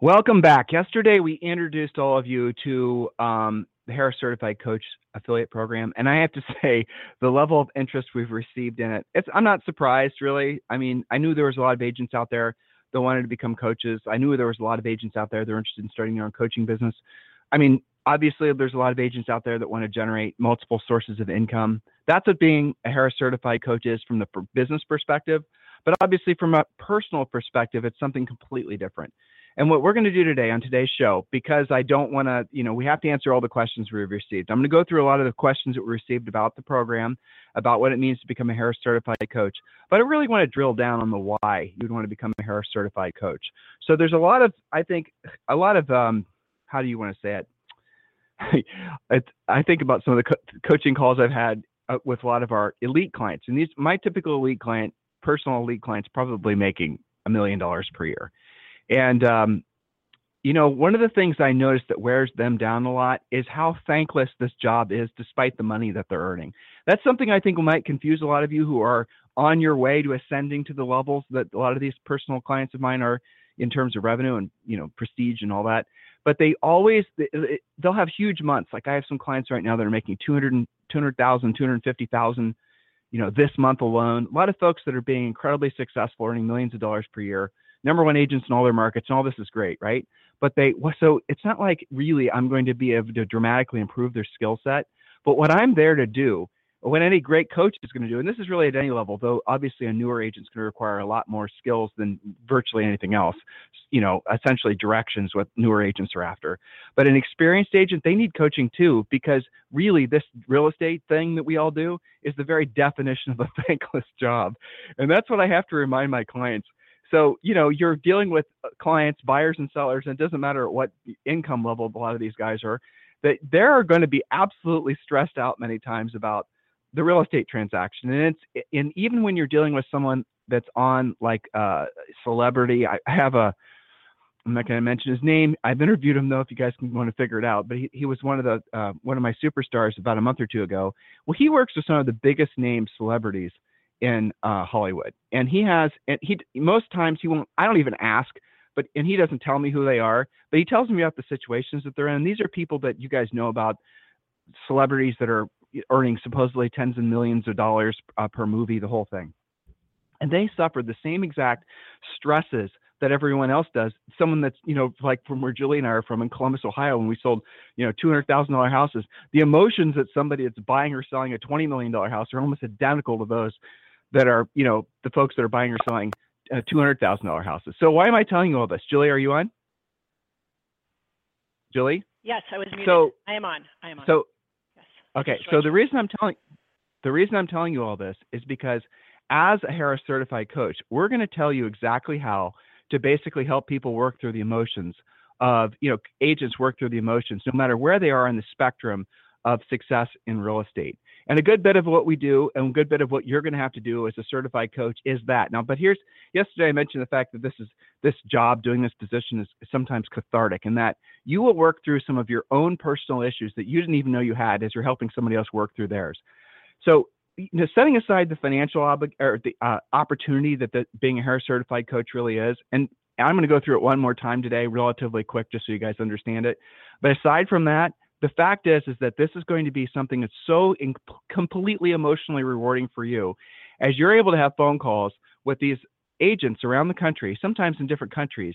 Welcome back. Yesterday, we introduced all of you to um, the Harris Certified Coach Affiliate Program, and I have to say, the level of interest we've received in it, it's, I'm not surprised, really. I mean, I knew there was a lot of agents out there that wanted to become coaches. I knew there was a lot of agents out there that were interested in starting their own coaching business. I mean, obviously, there's a lot of agents out there that want to generate multiple sources of income. That's what being a Harris Certified Coach is from the business perspective. But obviously, from a personal perspective, it's something completely different. And what we're going to do today on today's show, because I don't want to, you know, we have to answer all the questions we've received. I'm going to go through a lot of the questions that we received about the program, about what it means to become a Harris certified coach. But I really want to drill down on the why you'd want to become a Harris certified coach. So there's a lot of, I think, a lot of, um, how do you want to say it? I think about some of the co- coaching calls I've had uh, with a lot of our elite clients, and these my typical elite client, personal elite clients, probably making a million dollars per year. And um, you know, one of the things I noticed that wears them down a lot is how thankless this job is, despite the money that they're earning. That's something I think might confuse a lot of you who are on your way to ascending to the levels that a lot of these personal clients of mine are in terms of revenue and you know prestige and all that. But they always they'll have huge months. Like I have some clients right now that are making 200 200,000, 250,000, you know, this month alone. A lot of folks that are being incredibly successful, earning millions of dollars per year number one agents in all their markets and all this is great, right? But they, so it's not like really I'm going to be able to dramatically improve their skill set. But what I'm there to do, what any great coach is going to do, and this is really at any level, though obviously a newer agent is going to require a lot more skills than virtually anything else. You know, essentially directions what newer agents are after. But an experienced agent, they need coaching too, because really this real estate thing that we all do is the very definition of a thankless job. And that's what I have to remind my clients so, you know, you're dealing with uh, clients, buyers and sellers, and it doesn't matter what income level a lot of these guys are, that they're going to be absolutely stressed out many times about the real estate transaction. And it's and even when you're dealing with someone that's on like uh celebrity, I, have a I'm not going to mention his name. I've interviewed him though, if you guys can want to figure it out. But he, he was one of the uh, one of my superstars about a month or two ago. Well, he works with some of the biggest name celebrities in uh, Hollywood, and he has, and he most times he won't. I don't even ask, but and he doesn't tell me who they are, but he tells me about the situations that they're in. These are people that you guys know about, celebrities that are earning supposedly tens of millions of dollars uh, per movie, the whole thing, and they suffer the same exact stresses that everyone else does. Someone that's, you know, like from where Julie and I are from in Columbus, Ohio, when we sold, you know, $200,000 houses, the emotions that somebody that's buying or selling a $20 million house are almost identical to those that are, you know, the folks that are buying or selling uh, $200,000 houses. So why am I telling you all this? Julie, are you on? Julie? Yes, I was muted. So, I am on. I am on. So, yes. okay. So the reason I'm telling, the reason I'm telling you all this is because as a Harris certified coach, we're going to tell you exactly how to basically help people work through the emotions of, you know, agents work through the emotions, no matter where they are in the spectrum of success in real estate. And a good bit of what we do and a good bit of what you're going to have to do as a certified coach is that. Now, but here's yesterday I mentioned the fact that this is this job doing this position is sometimes cathartic and that you will work through some of your own personal issues that you didn't even know you had as you're helping somebody else work through theirs. So, you know, setting aside the financial obli- or the uh, opportunity that the, being a Harris certified coach really is, and I'm going to go through it one more time today, relatively quick, just so you guys understand it. But aside from that, the fact is is that this is going to be something that's so in- completely emotionally rewarding for you. As you're able to have phone calls with these agents around the country sometimes in different countries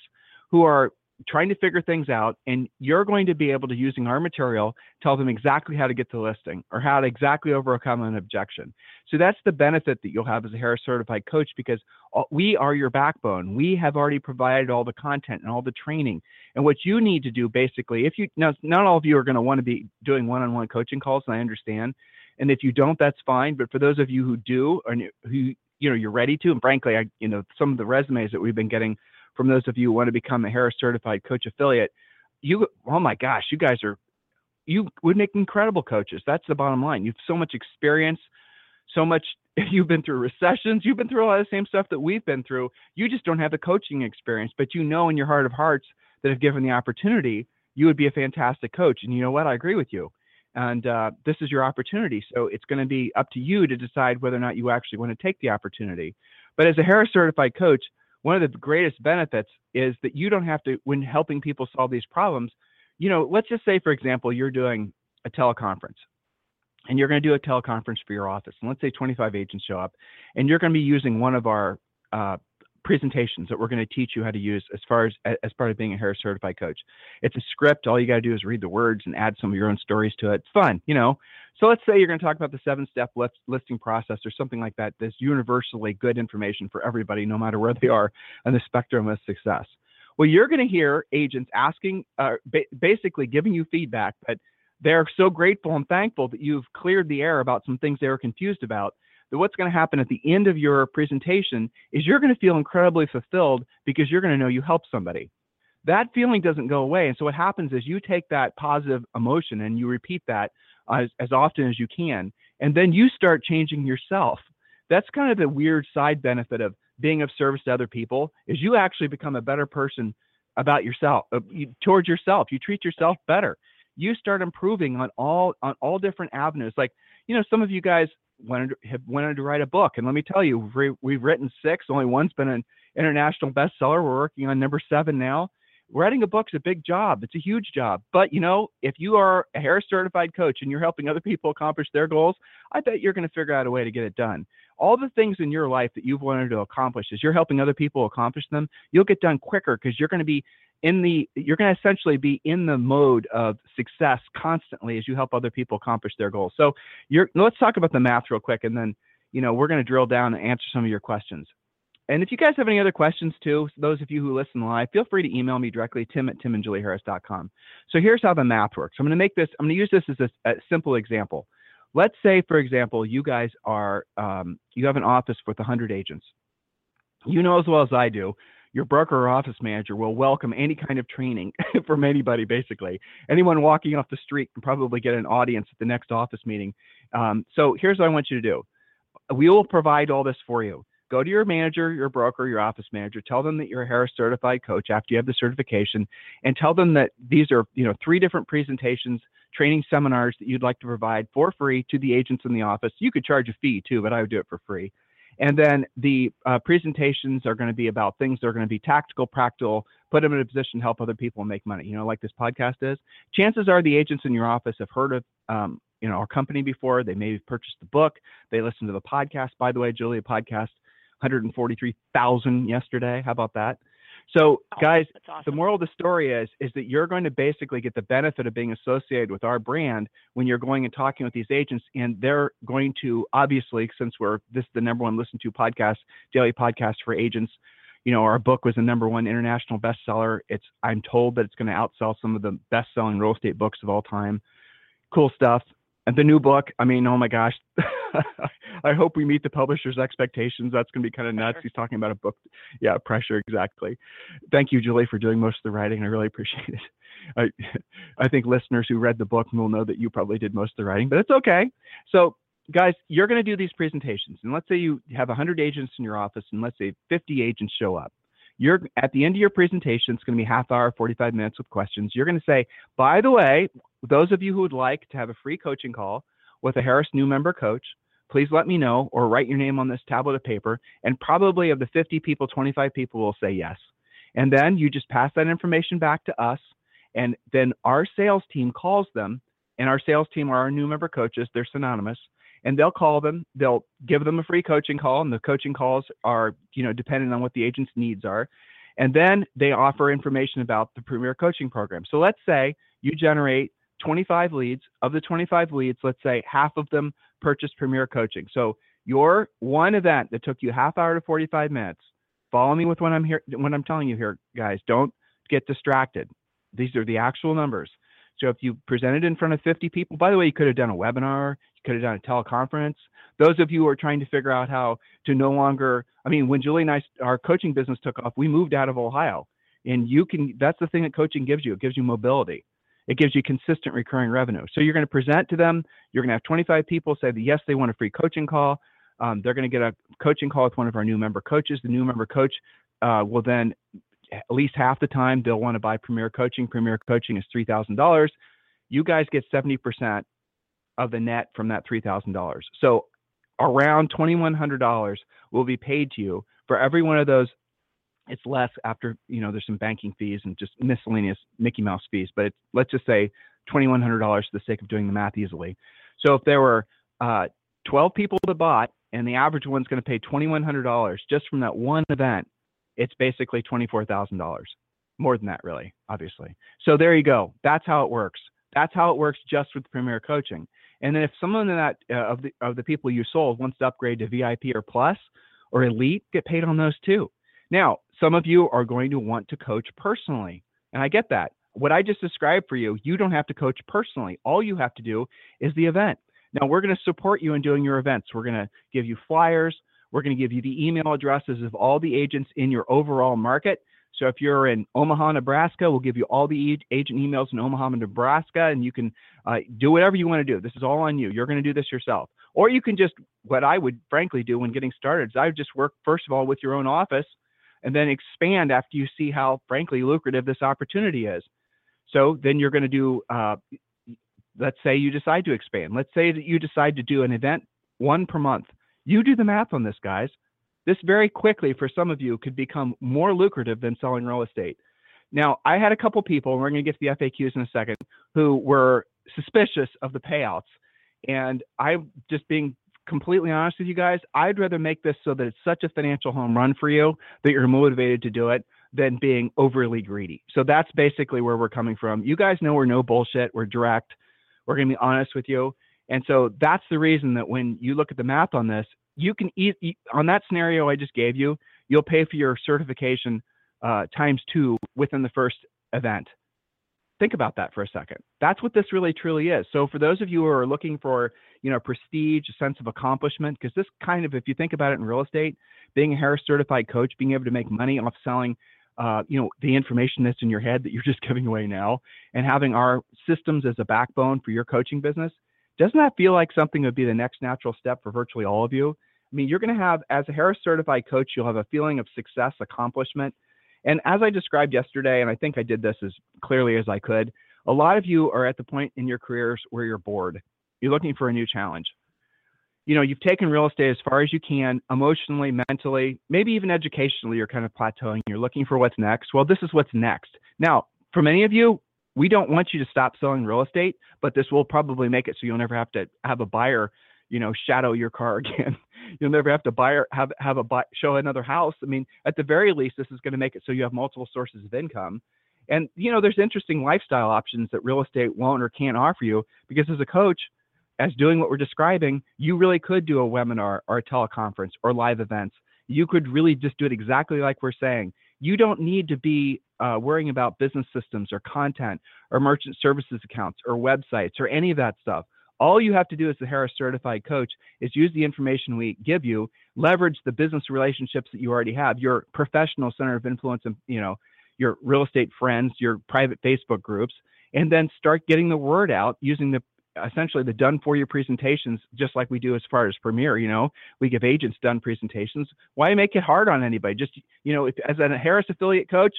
who are trying to figure things out and you're going to be able to using our material tell them exactly how to get the listing or how to exactly overcome an objection. So that's the benefit that you'll have as a harris certified coach because we are your backbone. We have already provided all the content and all the training. And what you need to do basically if you now not all of you are going to want to be doing one-on-one coaching calls and i understand. And if you don't that's fine. But for those of you who do or who you know you're ready to. And frankly, I you know some of the resumes that we've been getting from those of you who want to become a Harris certified coach affiliate, you oh my gosh, you guys are you would make incredible coaches. That's the bottom line. You've so much experience, so much you've been through recessions, you've been through a lot of the same stuff that we've been through. You just don't have the coaching experience, but you know in your heart of hearts that if given the opportunity, you would be a fantastic coach. And you know what? I agree with you. And uh, this is your opportunity. So it's going to be up to you to decide whether or not you actually want to take the opportunity. But as a Harris certified coach, one of the greatest benefits is that you don't have to, when helping people solve these problems, you know, let's just say, for example, you're doing a teleconference and you're going to do a teleconference for your office. And let's say 25 agents show up and you're going to be using one of our uh, presentations that we're going to teach you how to use as far as as part of being a Harris certified coach. It's a script. All you got to do is read the words and add some of your own stories to it. It's fun, you know. So let's say you're going to talk about the seven step list, listing process or something like that. This universally good information for everybody, no matter where they are on the spectrum of success. Well, you're going to hear agents asking, uh, ba- basically giving you feedback, but they're so grateful and thankful that you've cleared the air about some things they were confused about that what's going to happen at the end of your presentation is you're going to feel incredibly fulfilled because you're going to know you helped somebody. That feeling doesn't go away. And so what happens is you take that positive emotion and you repeat that as, as often as you can. And then you start changing yourself. That's kind of the weird side benefit of being of service to other people is you actually become a better person about yourself, uh, towards yourself. You treat yourself better. You start improving on all on all different avenues. Like, you know, some of you guys wanted have wanted to write a book, and let me tell you, we've, written six. Only one's been an international bestseller. We're working on number seven now. Writing a book's a big job. It's a huge job. But you know, if you are a Harris certified coach and you're helping other people accomplish their goals, I bet you're going to figure out a way to get it done. All the things in your life that you've wanted to accomplish, as you're helping other people accomplish them, you'll get done quicker because you're going to be in the you're going to essentially be in the mode of success constantly as you help other people accomplish their goals. So you're let's talk about the math real quick and then you know we're going to drill down and answer some of your questions. And if you guys have any other questions too, those of you who listen live, feel free to email me directly, tim at timandjulieharris.com. So here's how the math works. I'm going to make this, I'm going to use this as a, a simple example. Let's say, for example, you guys are, um, you have an office with 100 agents. You know as well as I do your broker or office manager will welcome any kind of training from anybody, basically. Anyone walking off the street can probably get an audience at the next office meeting. Um, so here's what I want you to do we will provide all this for you. Go to your manager, your broker, your office manager. Tell them that you're a Harris certified coach after you have the certification, and tell them that these are, you know, three different presentations, training seminars that you'd like to provide for free to the agents in the office. You could charge a fee too, but I would do it for free. And then the uh, presentations are going to be about things that are going to be tactical, practical, put them in a position to help other people make money, you know, like this podcast is. Chances are the agents in your office have heard of, um, you know, our company before. They may have purchased the book. They listened to the podcast. By the way, Julie, podcast 143,000 yesterday. How about that? So, oh, guys, awesome. the moral of the story is is that you're going to basically get the benefit of being associated with our brand when you're going and talking with these agents, and they're going to obviously, since we're this is the number one listened to podcast, daily podcast for agents. You know, our book was the number one international bestseller. It's I'm told that it's going to outsell some of the best-selling real estate books of all time. Cool stuff. And the new book, I mean, oh my gosh, I hope we meet the publisher's expectations. That's going to be kind of nuts. He's talking about a book. Yeah, pressure, exactly. Thank you, Julie, for doing most of the writing. I really appreciate it. I, I think listeners who read the book will know that you probably did most of the writing, but it's okay. So, guys, you're going to do these presentations. And let's say you have 100 agents in your office, and let's say 50 agents show up. You're at the end of your presentation, it's going to be half hour, 45 minutes with questions. You're going to say, by the way, those of you who would like to have a free coaching call with a Harris new member coach, please let me know or write your name on this tablet of paper. And probably of the 50 people, 25 people will say yes. And then you just pass that information back to us. And then our sales team calls them. And our sales team are our new member coaches. They're synonymous. And they'll call them. They'll give them a free coaching call. And the coaching calls are, you know, depending on what the agent's needs are. And then they offer information about the Premier Coaching Program. So let's say you generate 25 leads. Of the 25 leads, let's say half of them purchased Premier Coaching. So your one event that took you half hour to 45 minutes. Follow me with what I'm here, what I'm telling you here, guys. Don't get distracted. These are the actual numbers. So if you presented in front of 50 people, by the way, you could have done a webinar, could have done a teleconference. Those of you who are trying to figure out how to no longer, I mean, when Julie and I, our coaching business took off, we moved out of Ohio. And you can, that's the thing that coaching gives you. It gives you mobility. It gives you consistent recurring revenue. So you're going to present to them. You're going to have 25 people say that yes, they want a free coaching call. Um, they're going to get a coaching call with one of our new member coaches. The new member coach uh, will then, at least half the time, they'll want to buy Premier Coaching. Premier Coaching is $3,000. You guys get 70% of the net from that $3,000. So around $2,100 will be paid to you for every one of those. It's less after, you know, there's some banking fees and just miscellaneous Mickey Mouse fees, but let's just say $2,100 for the sake of doing the math easily. So if there were uh, 12 people that bought and the average one's going to pay $2,100 just from that one event, it's basically $24,000. More than that, really, obviously. So there you go. That's how it works. That's how it works just with Premier Coaching. And then if someone in that uh, of the of the people you sold wants to upgrade to VIP or Plus or Elite, get paid on those too. Now, some of you are going to want to coach personally, and I get that. What I just described for you, you don't have to coach personally. All you have to do is the event. Now, we're going to support you in doing your events. We're going to give you flyers. We're going to give you the email addresses of all the agents in your overall market. So if you're in Omaha, Nebraska, we'll give you all the agent emails in Omaha, Nebraska, and you can uh, do whatever you want to do. This is all on you. You're going to do this yourself. Or you can just, what I would frankly do when getting started is I would just work, first of all, with your own office and then expand after you see how, frankly, lucrative this opportunity is. So then you're going to do, uh, let's say you decide to expand. Let's say that you decide to do an event one per month. You do the math on this, guys. This very quickly, for some of you, could become more lucrative than selling real estate. Now, I had a couple people, and we're going to get to the FAQs in a second, who were suspicious of the payouts. And I'm just being completely honest with you guys, I'd rather make this so that it's such a financial home run for you that you're motivated to do it than being overly greedy. So that's basically where we're coming from. You guys know we're no bullshit, we're direct, we're going to be honest with you. And so that's the reason that when you look at the math on this, you can eat, on that scenario I just gave you, you'll pay for your certification uh, times two within the first event. Think about that for a second. That's what this really truly is. So for those of you who are looking for, you know, prestige, a sense of accomplishment, because this kind of, if you think about it in real estate, being a Harris certified coach, being able to make money off selling, uh, you know, the information that's in your head that you're just giving away now, and having our systems as a backbone for your coaching business, doesn't that feel like something would be the next natural step for virtually all of you? I mean, you're going to have, as a Harris certified coach, you'll have a feeling of success, accomplishment. And as I described yesterday, and I think I did this as clearly as I could, a lot of you are at the point in your careers where you're bored. You're looking for a new challenge. You know, you've taken real estate as far as you can, emotionally, mentally, maybe even educationally, you're kind of plateauing. You're looking for what's next. Well, this is what's next. Now, for many of you, we don't want you to stop selling real estate, but this will probably make it so you'll never have to have a buyer you know shadow your car again. You'll never have to buy or have have a buy, show another house. I mean at the very least this is going to make it so you have multiple sources of income. And you know there's interesting lifestyle options that real estate won't or can't offer you because as a coach as doing what we're describing you really could do a webinar or a teleconference or live events. You could really just do it exactly like we're saying. You don't need to be uh, worrying about business systems or content or merchant services accounts or websites or any of that stuff all you have to do as the Harris certified coach is use the information we give you, leverage the business relationships that you already have, your professional center of influence and you know, your real estate friends, your private Facebook groups, and then start getting the word out using the essentially the done for you presentations, just like we do as far as Premier. You know, we give agents done presentations. Why make it hard on anybody? Just you know, if, as a Harris affiliate coach,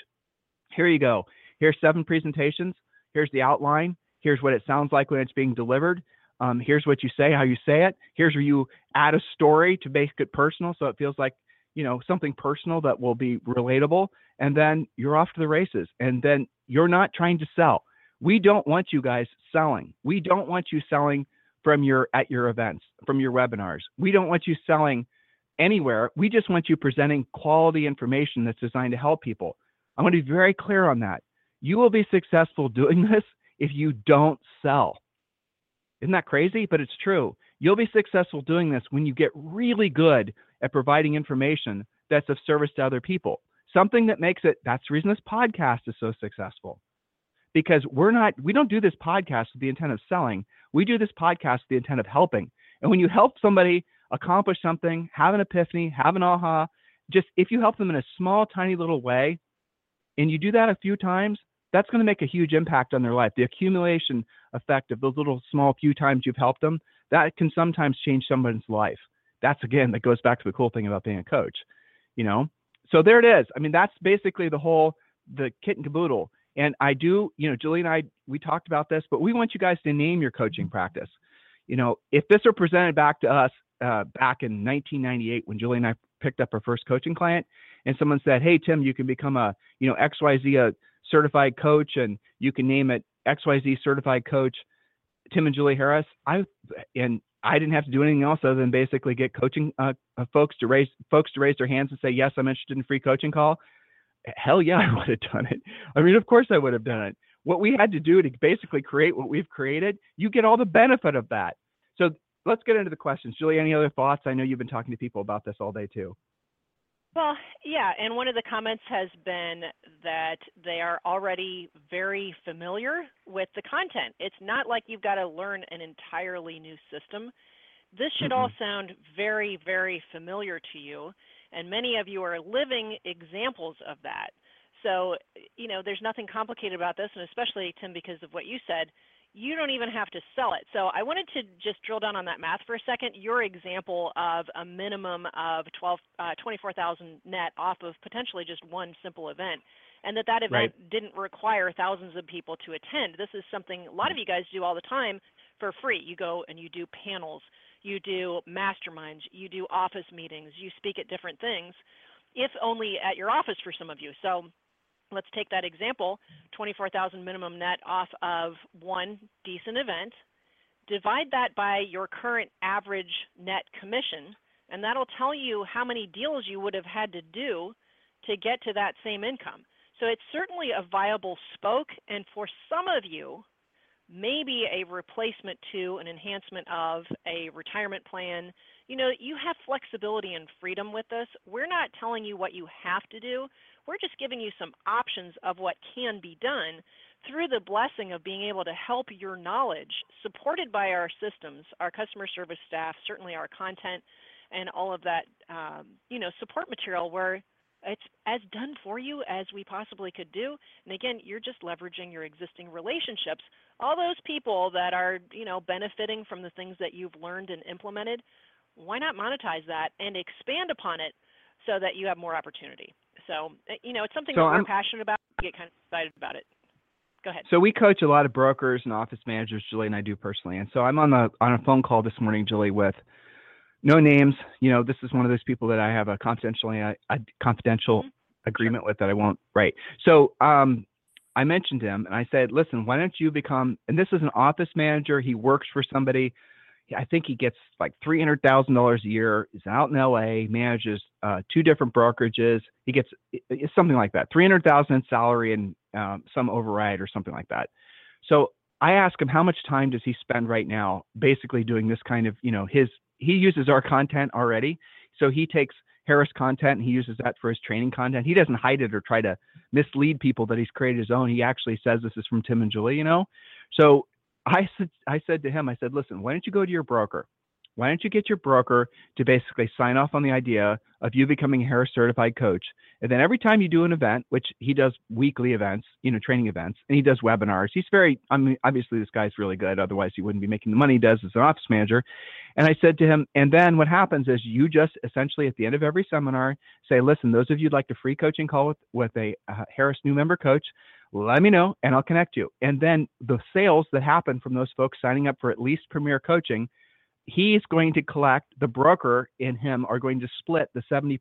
here you go. Here's seven presentations. Here's the outline. Here's what it sounds like when it's being delivered. Um, here's what you say, how you say it. Here's where you add a story to make it personal, so it feels like you know something personal that will be relatable. And then you're off to the races. And then you're not trying to sell. We don't want you guys selling. We don't want you selling from your at your events, from your webinars. We don't want you selling anywhere. We just want you presenting quality information that's designed to help people. I want to be very clear on that. You will be successful doing this if you don't sell. Isn't that crazy? But it's true. You'll be successful doing this when you get really good at providing information that's of service to other people. Something that makes it, that's the reason this podcast is so successful. Because we're not, we don't do this podcast with the intent of selling. We do this podcast with the intent of helping. And when you help somebody accomplish something, have an epiphany, have an aha, just if you help them in a small, tiny little way, and you do that a few times, that's going to make a huge impact on their life. The accumulation effect of those little small few times you've helped them, that can sometimes change someone's life. That's again, that goes back to the cool thing about being a coach, you know? So there it is. I mean, that's basically the whole, the kit and caboodle. And I do, you know, Julie and I, we talked about this, but we want you guys to name your coaching practice. You know, if this were presented back to us uh, back in 1998 when Julie and I picked up our first coaching client, and someone said, "Hey Tim, you can become a you know XYZ a certified coach, and you can name it XYZ certified coach." Tim and Julie Harris. I and I didn't have to do anything else other than basically get coaching uh, uh, folks to raise folks to raise their hands and say, "Yes, I'm interested in free coaching call." Hell yeah, I would have done it. I mean, of course I would have done it. What we had to do to basically create what we've created, you get all the benefit of that. So let's get into the questions. Julie, any other thoughts? I know you've been talking to people about this all day too. Well, yeah, and one of the comments has been that they are already very familiar with the content. It's not like you've got to learn an entirely new system. This should mm-hmm. all sound very, very familiar to you, and many of you are living examples of that. So, you know, there's nothing complicated about this, and especially, Tim, because of what you said, you don't even have to sell it. So I wanted to just drill down on that math for a second. Your example of a minimum of 12, uh, 24,000 net off of potentially just one simple event, and that that event right. didn't require thousands of people to attend. This is something a lot of you guys do all the time for free. You go and you do panels, you do masterminds, you do office meetings, you speak at different things, if only at your office for some of you. So let's take that example 24,000 minimum net off of one decent event. Divide that by your current average net commission, and that'll tell you how many deals you would have had to do to get to that same income. So it's certainly a viable spoke, and for some of you, maybe a replacement to an enhancement of a retirement plan. You know, you have flexibility and freedom with this. We're not telling you what you have to do. We're just giving you some options of what can be done through the blessing of being able to help your knowledge, supported by our systems, our customer service staff, certainly our content, and all of that, um, you know, support material where it's as done for you as we possibly could do. And again, you're just leveraging your existing relationships. All those people that are, you know, benefiting from the things that you've learned and implemented, why not monetize that and expand upon it so that you have more opportunity? So, eh, you know, it's something so that we're I'm, passionate about. We get kind of excited about it. Go ahead. So we coach a lot of brokers and office managers, Julie and I do personally. And so I'm on the on a phone call this morning, Julie, with no names. You know, this is one of those people that I have a confidential a, a confidential mm-hmm. agreement with that I won't write. So um, I mentioned him and I said, listen, why don't you become? And this is an office manager. He works for somebody. I think he gets like three hundred thousand dollars a year. He's out in L.A. Manages uh, two different brokerages. He gets it's something like that, three hundred thousand in salary and um, some override or something like that. So I ask him how much time does he spend right now, basically doing this kind of you know his he uses our content already. So he takes Harris content and he uses that for his training content. He doesn't hide it or try to mislead people that he's created his own. He actually says this is from Tim and Julie, you know. So I said, I said to him, I said, listen, why don't you go to your broker? Why don't you get your broker to basically sign off on the idea of you becoming a Harris certified coach? And then every time you do an event, which he does weekly events, you know, training events, and he does webinars. He's very, I mean, obviously this guy's really good. Otherwise, he wouldn't be making the money he does as an office manager. And I said to him, and then what happens is you just essentially at the end of every seminar say, listen, those of you would like a free coaching call with, with a uh, Harris new member coach, let me know and I'll connect you. And then the sales that happen from those folks signing up for at least Premier Coaching, he's going to collect, the broker and him are going to split the 70%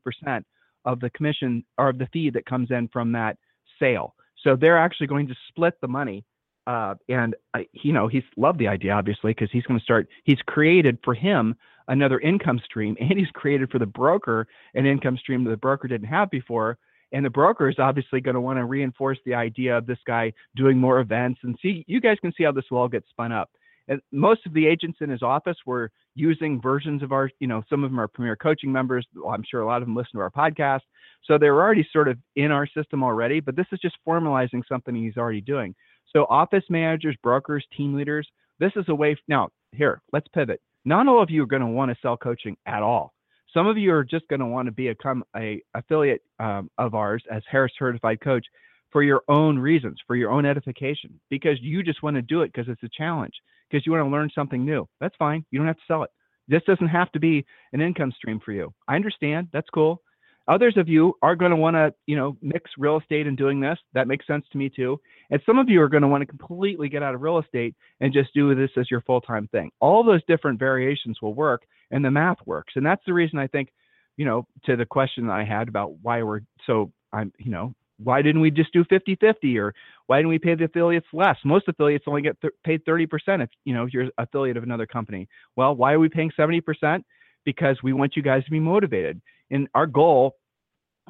of the commission or of the fee that comes in from that sale. So they're actually going to split the money. Uh, and you know he's loved the idea obviously because he's going to start. He's created for him another income stream, and he's created for the broker an income stream that the broker didn't have before and the broker is obviously going to want to reinforce the idea of this guy doing more events and see, you guys can see how this will all get spun up. And most of the agents in his office were using versions of our, you know, some of them are premier coaching members. Well, I'm sure a lot of them listen to our podcast. So they're already sort of in our system already, but this is just formalizing something he's already doing. So office managers, brokers, team leaders, This is a way. Now, here, let's pivot. Not all of you are going to want to sell coaching at all. Some of you are just going to want to become a affiliate um, of ours as Harris Certified Coach for your own reasons, for your own edification, because you just want to do it because it's a challenge, because you want to learn something new. That's fine. You don't have to sell it. This doesn't have to be an income stream for you. I understand. That's cool. Others of you are going to want to, you know, mix real estate and doing this. That makes sense to me too. And some of you are going to want to completely get out of real estate and just do this as your full-time thing. All those different variations will work and the math works. And that's the reason I think, you know, to the question that I had about why we're so I'm, you know, why didn't we just do 50 50 or why didn't we pay the affiliates less? Most affiliates only get th- paid 30% if you know if you're affiliate of another company. Well why are we paying 70% because we want you guys to be motivated. And our goal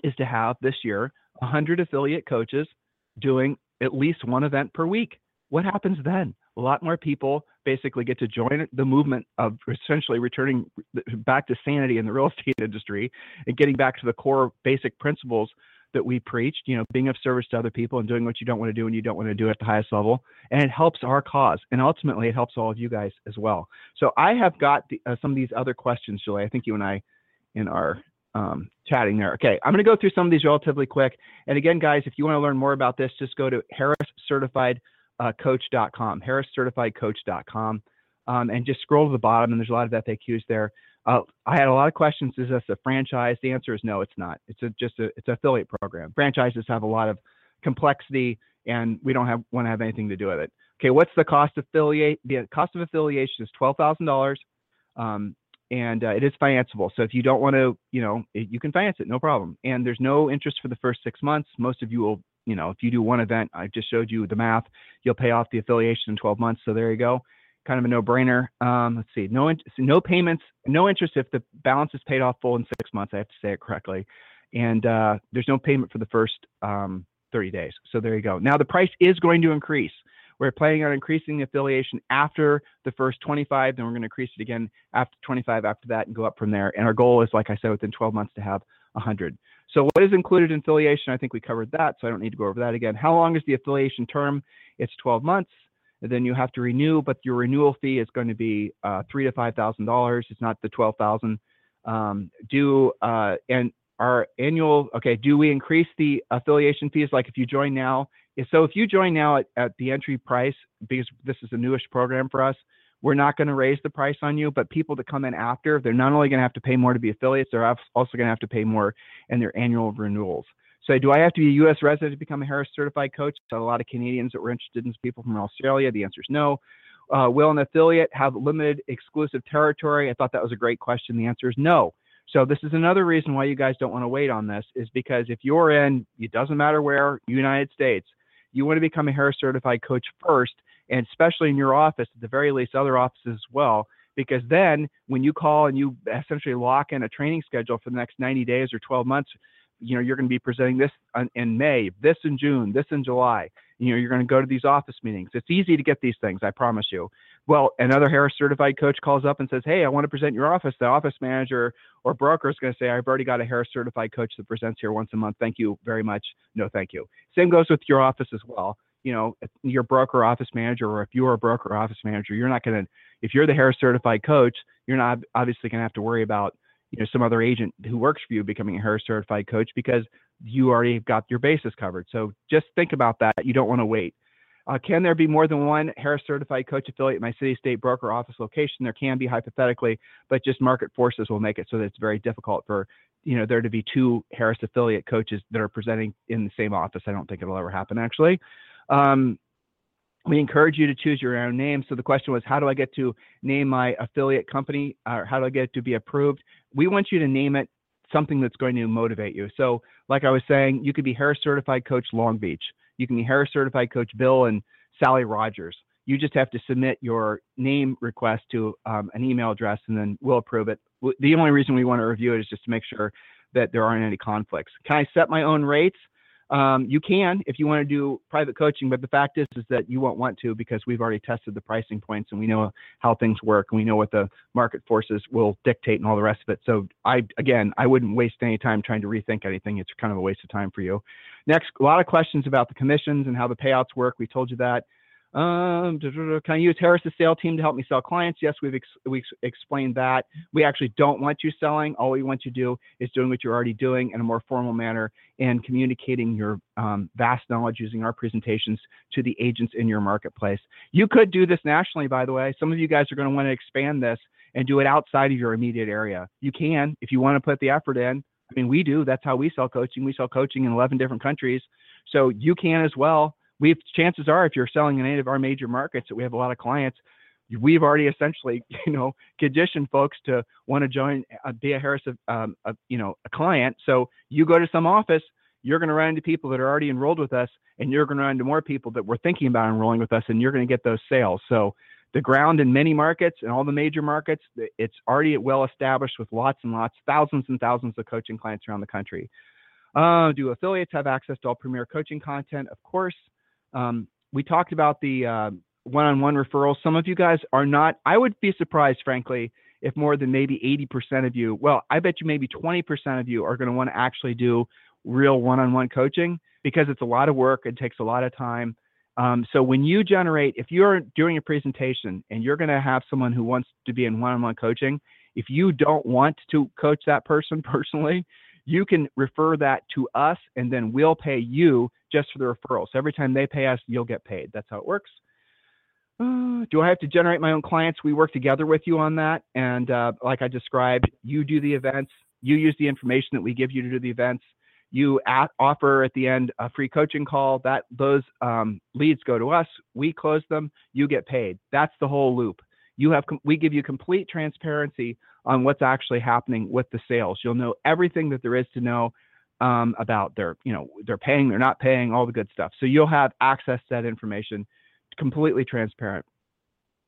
is to have this year 100 affiliate coaches doing at least one event per week. What happens then a lot more people basically get to join the movement of essentially returning back to sanity in the real estate industry and getting back to the core basic principles that we preached, you know, being of service to other people and doing what you don't want to do and you don't want to do at the highest level. And it helps our cause. And ultimately, it helps all of you guys as well. So I have got the, uh, some of these other questions, Julie. I think you and I in our um, chatting there. Okay, I'm going to go through some of these relatively quick. And again, guys, if you want to learn more about this, just go to harriscertifiedcoach.com, harriscertifiedcoach.com, um, and just scroll to the bottom, and there's a lot of FAQs there. Uh, I had a lot of questions. Is this a franchise? The answer is no, it's not. It's a, just a it's an affiliate program. Franchises have a lot of complexity, and we don't have want to have anything to do with it. Okay, what's the cost of affiliate? The cost of affiliation is twelve thousand um, dollars, and uh, it is financeable. So if you don't want to, you know, it, you can finance it, no problem. And there's no interest for the first six months. Most of you will, you know, if you do one event, I just showed you the math, you'll pay off the affiliation in 12 months. So there you go kind of a no-brainer. Um, let's see, no no payments, no interest if the balance is paid off full in six months. I have to say it correctly, and uh, there's no payment for the first um, 30 days. So there you go. Now the price is going to increase. We're planning on increasing the affiliation after the first 25, then we're going to increase it again after 25 after that and go up from there. And our goal is, like I said, within 12 months to have 100. So what is included in affiliation? I think we covered that, so I don't need to go over that again. How long is the affiliation term? It's 12 months And then you have to renew, but your renewal fee is going to be uh, three to five thousand dollars. It's not the twelve thousand. Um, do uh, and our annual okay? Do we increase the affiliation fees? Like if you join now, so if you join now at, at the entry price, because this is a newish program for us, we're not going to raise the price on you. But people that come in after, they're not only going to have to pay more to be affiliates, they're also going to have to pay more in their annual renewals. So do I have to be a U.S. resident to become a Harris certified coach? So a lot of Canadians that were interested in people from Australia. The answer is no. Uh, will an affiliate have limited exclusive territory? I thought that was a great question. The answer is no. So this is another reason why you guys don't want to wait on this is because if you're in, it doesn't matter where, United States, you want to become a Harris certified coach first, and especially in your office, at the very least, other offices as well, because then when you call and you essentially lock in a training schedule for the next 90 days or 12 months, you know, you're going to be presenting this in May, this in June, this in July. You know, you're going to go to these office meetings. It's easy to get these things, I promise you. Well, another Harris certified coach calls up and says, Hey, I want to present your office. The office manager or broker is going to say, I've already got a Harris certified coach that presents here once a month. Thank you very much. No, thank you. Same goes with your office as well. You know, your broker office manager, or if you're a broker office manager, you're not going to, if you're the Harris certified coach, you're not obviously going to have to worry about you know some other agent who works for you becoming a Harris certified coach because you already got your basis covered. So just think about that. You don't want to wait. Uh, can there be more than one Harris certified coach affiliate in my city, state, broker, office location? There can be hypothetically, but just market forces will make it so that it's very difficult for you know there to be two Harris affiliate coaches that are presenting in the same office. I don't think it'll ever happen actually. Um, we encourage you to choose your own name. So the question was, how do I get to name my affiliate company, or how do I get it to be approved? We want you to name it something that's going to motivate you. So, like I was saying, you could be Harris Certified Coach Long Beach. You can be Harris Certified Coach Bill and Sally Rogers. You just have to submit your name request to um, an email address, and then we'll approve it. The only reason we want to review it is just to make sure that there aren't any conflicts. Can I set my own rates? Um, you can if you want to do private coaching, but the fact is is that you won't want to because we've already tested the pricing points and we know how things work and we know what the market forces will dictate and all the rest of it. So I again I wouldn't waste any time trying to rethink anything. It's kind of a waste of time for you. Next, a lot of questions about the commissions and how the payouts work. We told you that. Um, can I use Harris's sales team to help me sell clients? Yes, we've ex- we ex- explained that. We actually don't want you selling. All we want you to do is doing what you're already doing in a more formal manner and communicating your um, vast knowledge using our presentations to the agents in your marketplace. You could do this nationally, by the way. Some of you guys are going to want to expand this and do it outside of your immediate area. You can if you want to put the effort in. I mean, we do. That's how we sell coaching. We sell coaching in 11 different countries. So you can as well we've chances are if you're selling in any of our major markets that we have a lot of clients we've already essentially you know conditioned folks to want to join uh, be a harris um, a, you know a client. So you go to some office you're going to run into people that are already enrolled with us and you're going to run into more people that were thinking about enrolling with us and you're going to get those sales. So the ground in many markets and all the major markets it's already well established with lots and lots thousands and thousands of coaching clients around the country. Uh, do affiliates have access to all premier coaching content? Of course um, we talked about the uh, one-on-one referrals. Some of you guys are not. I would be surprised, frankly, if more than maybe 80% of you, well, I bet you maybe 20% of you are going to want to actually do real one-on-one coaching because it's a lot of work. It takes a lot of time. Um, so when you generate, if you're doing a presentation and you're going to have someone who wants to be in one-on-one coaching, if you don't want to coach that person personally, you can refer that to us and then we'll pay you just for the referral. So every time they pay us, you'll get paid. That's how it works. Do I have to generate my own clients? We work together with you on that. And uh, like I described, you do the events, you use the information that we give you to do the events. You at, offer at the end a free coaching call. That those um, leads go to us. We close them. You get paid. That's the whole loop. You have we give you complete transparency on what's actually happening with the sales. You'll know everything that there is to know um, about their, you know, they're paying, they're not paying, all the good stuff. So you'll have access to that information, completely transparent.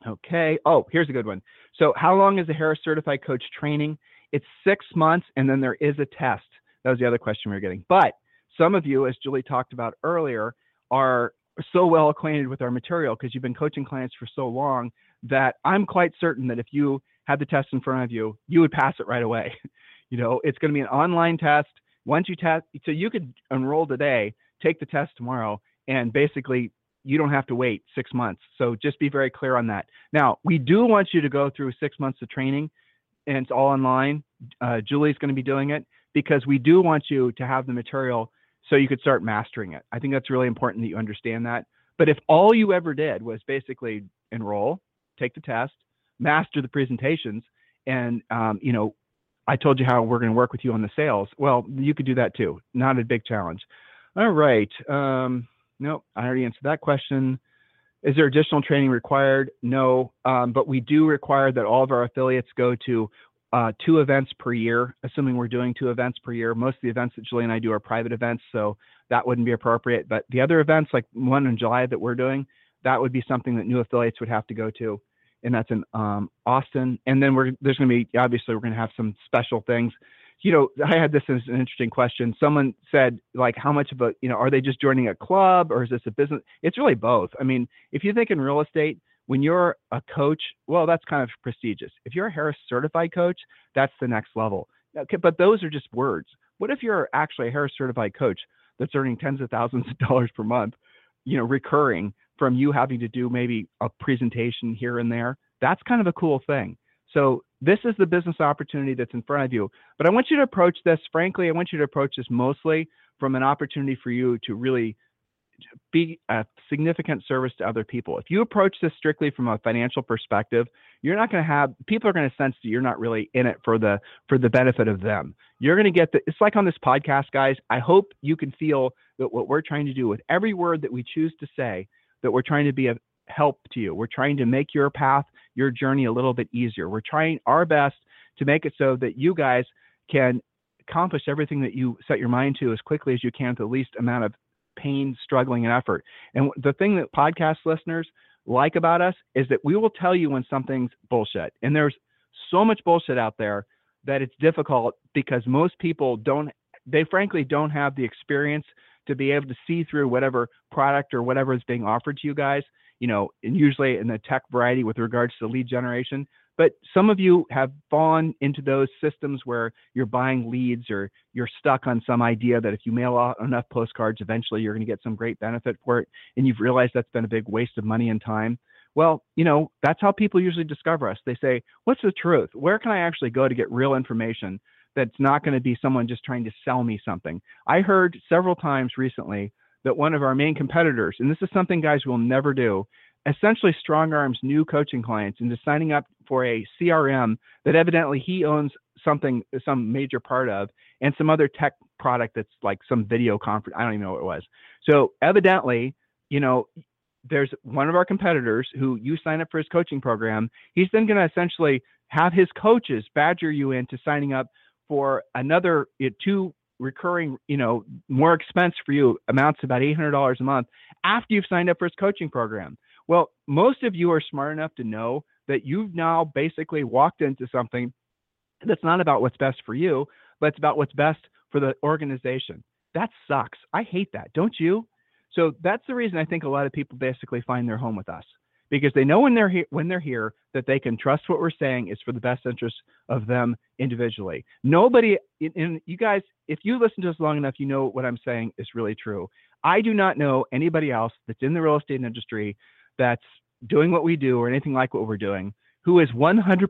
Okay. Oh, here's a good one. So how long is a Harris Certified Coach training? It's six months, and then there is a test. That was the other question we were getting. But some of you, as Julie talked about earlier, are so well acquainted with our material because you've been coaching clients for so long that I'm quite certain that if you had the test in front of you, you would pass it right away. you know, it's going to be an online test. Once you test, so you could enroll today, take the test tomorrow, and basically you don't have to wait six months. So just be very clear on that. Now, we do want you to go through six months of training, and it's all online. Uh, Julie's going to be doing it because we do want you to have the material so you could start mastering it. I think that's really important that you understand that. But if all you ever did was basically enroll, take the test, master the presentations, and um, you know, I told you how we're going to work with you on the sales. Well, you could do that too. Not a big challenge. All right. Um, no, I already answered that question. Is there additional training required? No, um, but we do require that all of our affiliates go to uh, two events per year, assuming we're doing two events per year. Most of the events that Julie and I do are private events, so that wouldn't be appropriate. But the other events, like one in July that we're doing, that would be something that new affiliates would have to go to and that's in um, Austin. And then we're there's going to be obviously we're going to have some special things. You know, I had this as an interesting question. Someone said like, how much of a you know are they just joining a club or is this a business? It's really both. I mean, if you think in real estate, when you're a coach, well, that's kind of prestigious. If you're a Harris certified coach, that's the next level. Okay, but those are just words. What if you're actually a Harris certified coach that's earning tens of thousands of dollars per month, you know, recurring? from you having to do maybe a presentation here and there. That's kind of a cool thing. So this is the business opportunity that's in front of you. But I want you to approach this, frankly, I want you to approach this mostly from an opportunity for you to really be a significant service to other people. If you approach this strictly from a financial perspective, you're not going to have people are going to sense that you're not really in it for the for the benefit of them. You're going to get the it's like on this podcast guys, I hope you can feel that what we're trying to do with every word that we choose to say that we're trying to be a help to you. We're trying to make your path, your journey a little bit easier. We're trying our best to make it so that you guys can accomplish everything that you set your mind to as quickly as you can with the least amount of pain, struggling, and effort. And the thing that podcast listeners like about us is that we will tell you when something's bullshit. And there's so much bullshit out there that it's difficult because most people don't, they frankly don't have the experience to be able to see through whatever product or whatever is being offered to you guys. You know, and usually in the tech variety with regards to lead generation, But some of you have fallen into those systems where you're buying leads or you're stuck on some idea that if you mail out enough postcards, eventually you're going to get some great benefit for it. And you've realized that's been a big waste of money and time. Well, you know, that's how people usually discover us. They say, What's the truth? Where can I actually go to get real information that's not going to be someone just trying to sell me something? I heard several times recently that one of our main competitors, and this is something guys will never do, essentially strong arms new coaching clients into signing up for a CRM that evidently he owns something, some major part of, and some other tech product that's like some video conference. I don't even know what it was. So evidently, you know, there's one of our competitors who you sign up for his coaching program. He's then going to essentially have his coaches badger you into signing up for another two recurring, you know, more expense for you amounts about $800 a month after you've signed up for his coaching program. Well, most of you are smart enough to know that you've now basically walked into something that's not about what's best for you, but it's about what's best for the organization. That sucks. I hate that. Don't you? So that's the reason I think a lot of people basically find their home with us because they know when they're here when they're here that they can trust what we're saying is for the best interest of them individually. Nobody and you guys, if you listen to us long enough, you know what I'm saying is really true. I do not know anybody else that's in the real estate industry that's doing what we do or anything like what we're doing who is 100%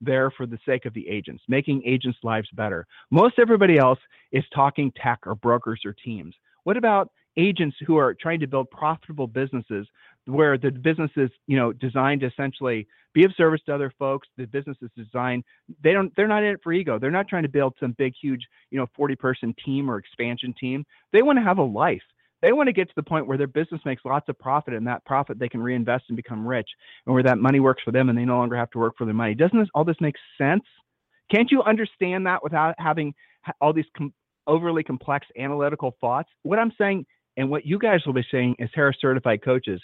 there for the sake of the agents, making agents' lives better. Most everybody else is talking tech or brokers or teams. What about agents who are trying to build profitable businesses where the business is you know designed to essentially be of service to other folks the business is designed they don't they're not in it for ego they're not trying to build some big huge you know 40 person team or expansion team they want to have a life they want to get to the point where their business makes lots of profit and that profit they can reinvest and become rich and where that money works for them and they no longer have to work for their money doesn't this all this make sense can't you understand that without having all these com- overly complex analytical thoughts what i'm saying and what you guys will be saying as Harris certified coaches,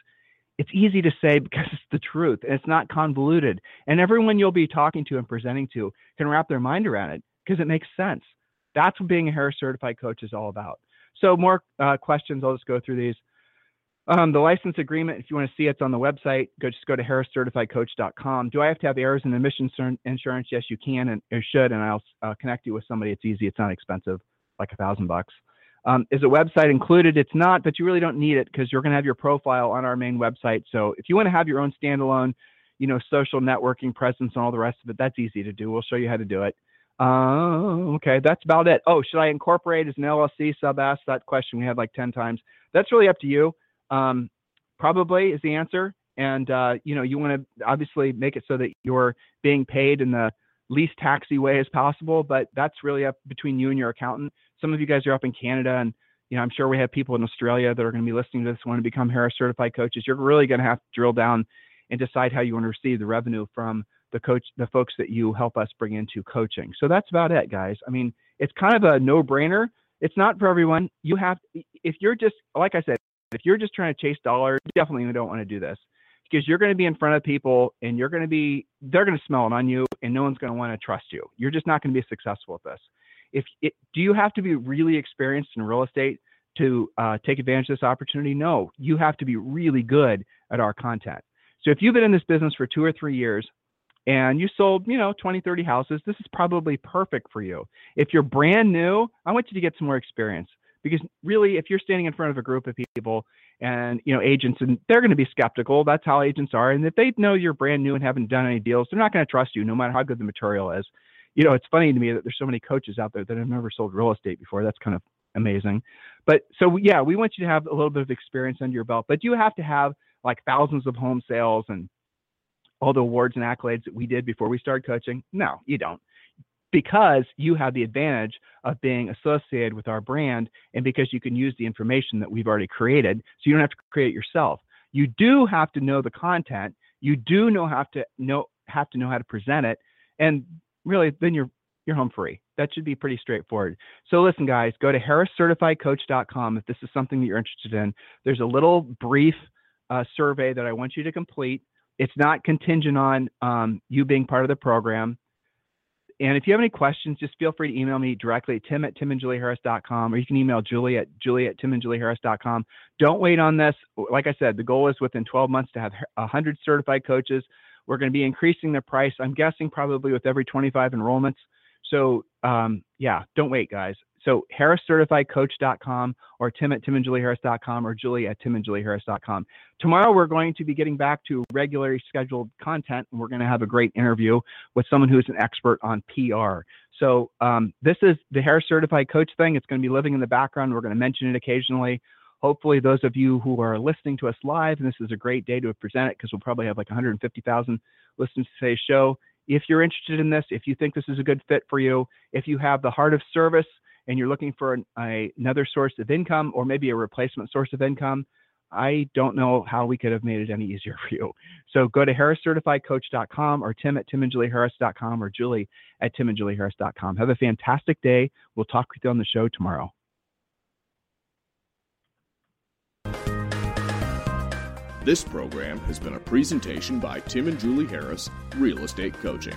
it's easy to say because it's the truth and it's not convoluted. And everyone you'll be talking to and presenting to can wrap their mind around it because it makes sense. That's what being a Harris certified coach is all about. So, more uh, questions. I'll just go through these. Um, the license agreement, if you want to see it, it's on the website. Go just go to harriscertifiedcoach.com. Do I have to have errors and omissions insurance? Yes, you can and you should, and I'll uh, connect you with somebody. It's easy. It's not expensive, like a thousand bucks. Um, is a website included? It's not, but you really don't need it because you're going to have your profile on our main website. So if you want to have your own standalone, you know, social networking presence and all the rest of it, that's easy to do. We'll show you how to do it. Uh, okay, that's about it. Oh, should I incorporate as an LLC? Sub asked that question we had like 10 times. That's really up to you. Um, probably is the answer. And, uh, you know, you want to obviously make it so that you're being paid in the least taxi way as possible, but that's really up between you and your accountant some of you guys are up in Canada and you know, I'm sure we have people in Australia that are going to be listening to this want to become Harris certified coaches. You're really going to have to drill down and decide how you want to receive the revenue from the coach, the folks that you help us bring into coaching. So that's about it, guys. I mean, it's kind of a no-brainer. It's not for everyone. You have, if you're just, like I said, if you're just trying to chase dollars, definitely don't want to do this because you're going to be in front of people and you're going to be, they're going to smell it on you and no one's going to want to trust you. You're just not going to be successful at this if it, do you have to be really experienced in real estate to uh, take advantage of this opportunity? No, you have to be really good at our content. So if you've been in this business for two or three years and you sold, you know, 20, 30 houses, this is probably perfect for you. If you're brand new, I want you to get some more experience because really if you're standing in front of a group of people and you know agents and they're going to be skeptical that's how agents are and if they know you're brand new and haven't done any deals they're not going to trust you no matter how good the material is you know, it's funny to me that there's so many coaches out there that have never sold real estate before. That's kind of amazing. But so yeah, we want you to have a little bit of experience under your belt, but you have to have like thousands of home sales and all the awards and accolades that we did before we started coaching. No, you don't. Because you have the advantage of being associated with our brand and because you can use the information that we've already created. So you don't have to create yourself. You do have to know the content. You do know have to know have to know how to present it. And really, then you're you're home free. That should be pretty straightforward. So listen, guys, go to harriscertifiedcoach.com if this is something that you're interested in. There's a little brief uh, survey that I want you to complete. It's not contingent on um, you being part of the program. And if you have any questions, just feel free to email me directly at tim at timandjulieharris.com, or you can email julie at julie at timandjulieharris.com. Don't wait on this. Like I said, the goal is within 12 months to have 100 certified coaches We're going to be increasing the price. I'm guessing probably with every 25 enrollments. So um, yeah, don't wait, guys. So harriscertifiedcoach.com or tim at timandjulieharris.com or julie at timandjulieharris.com. Tomorrow we're going to be getting back to regularly scheduled content and we're going to have a great interview with someone who's an expert on PR. So um, this is the Harris Certified Coach thing. It's going to be living in the background. We're going to mention it occasionally. Hopefully, those of you who are listening to us live, and this is a great day to present it because we'll probably have like 150,000 listeners to today's show. If you're interested in this, if you think this is a good fit for you, if you have the heart of service and you're looking for an, a, another source of income or maybe a replacement source of income, I don't know how we could have made it any easier for you. So go to harriscertifiedcoach.com or tim at timandjulieharris.com or julie at timandjulieharris.com. Have a fantastic day. We'll talk with you on the show tomorrow. This program has been a presentation by Tim and Julie Harris, Real Estate Coaching.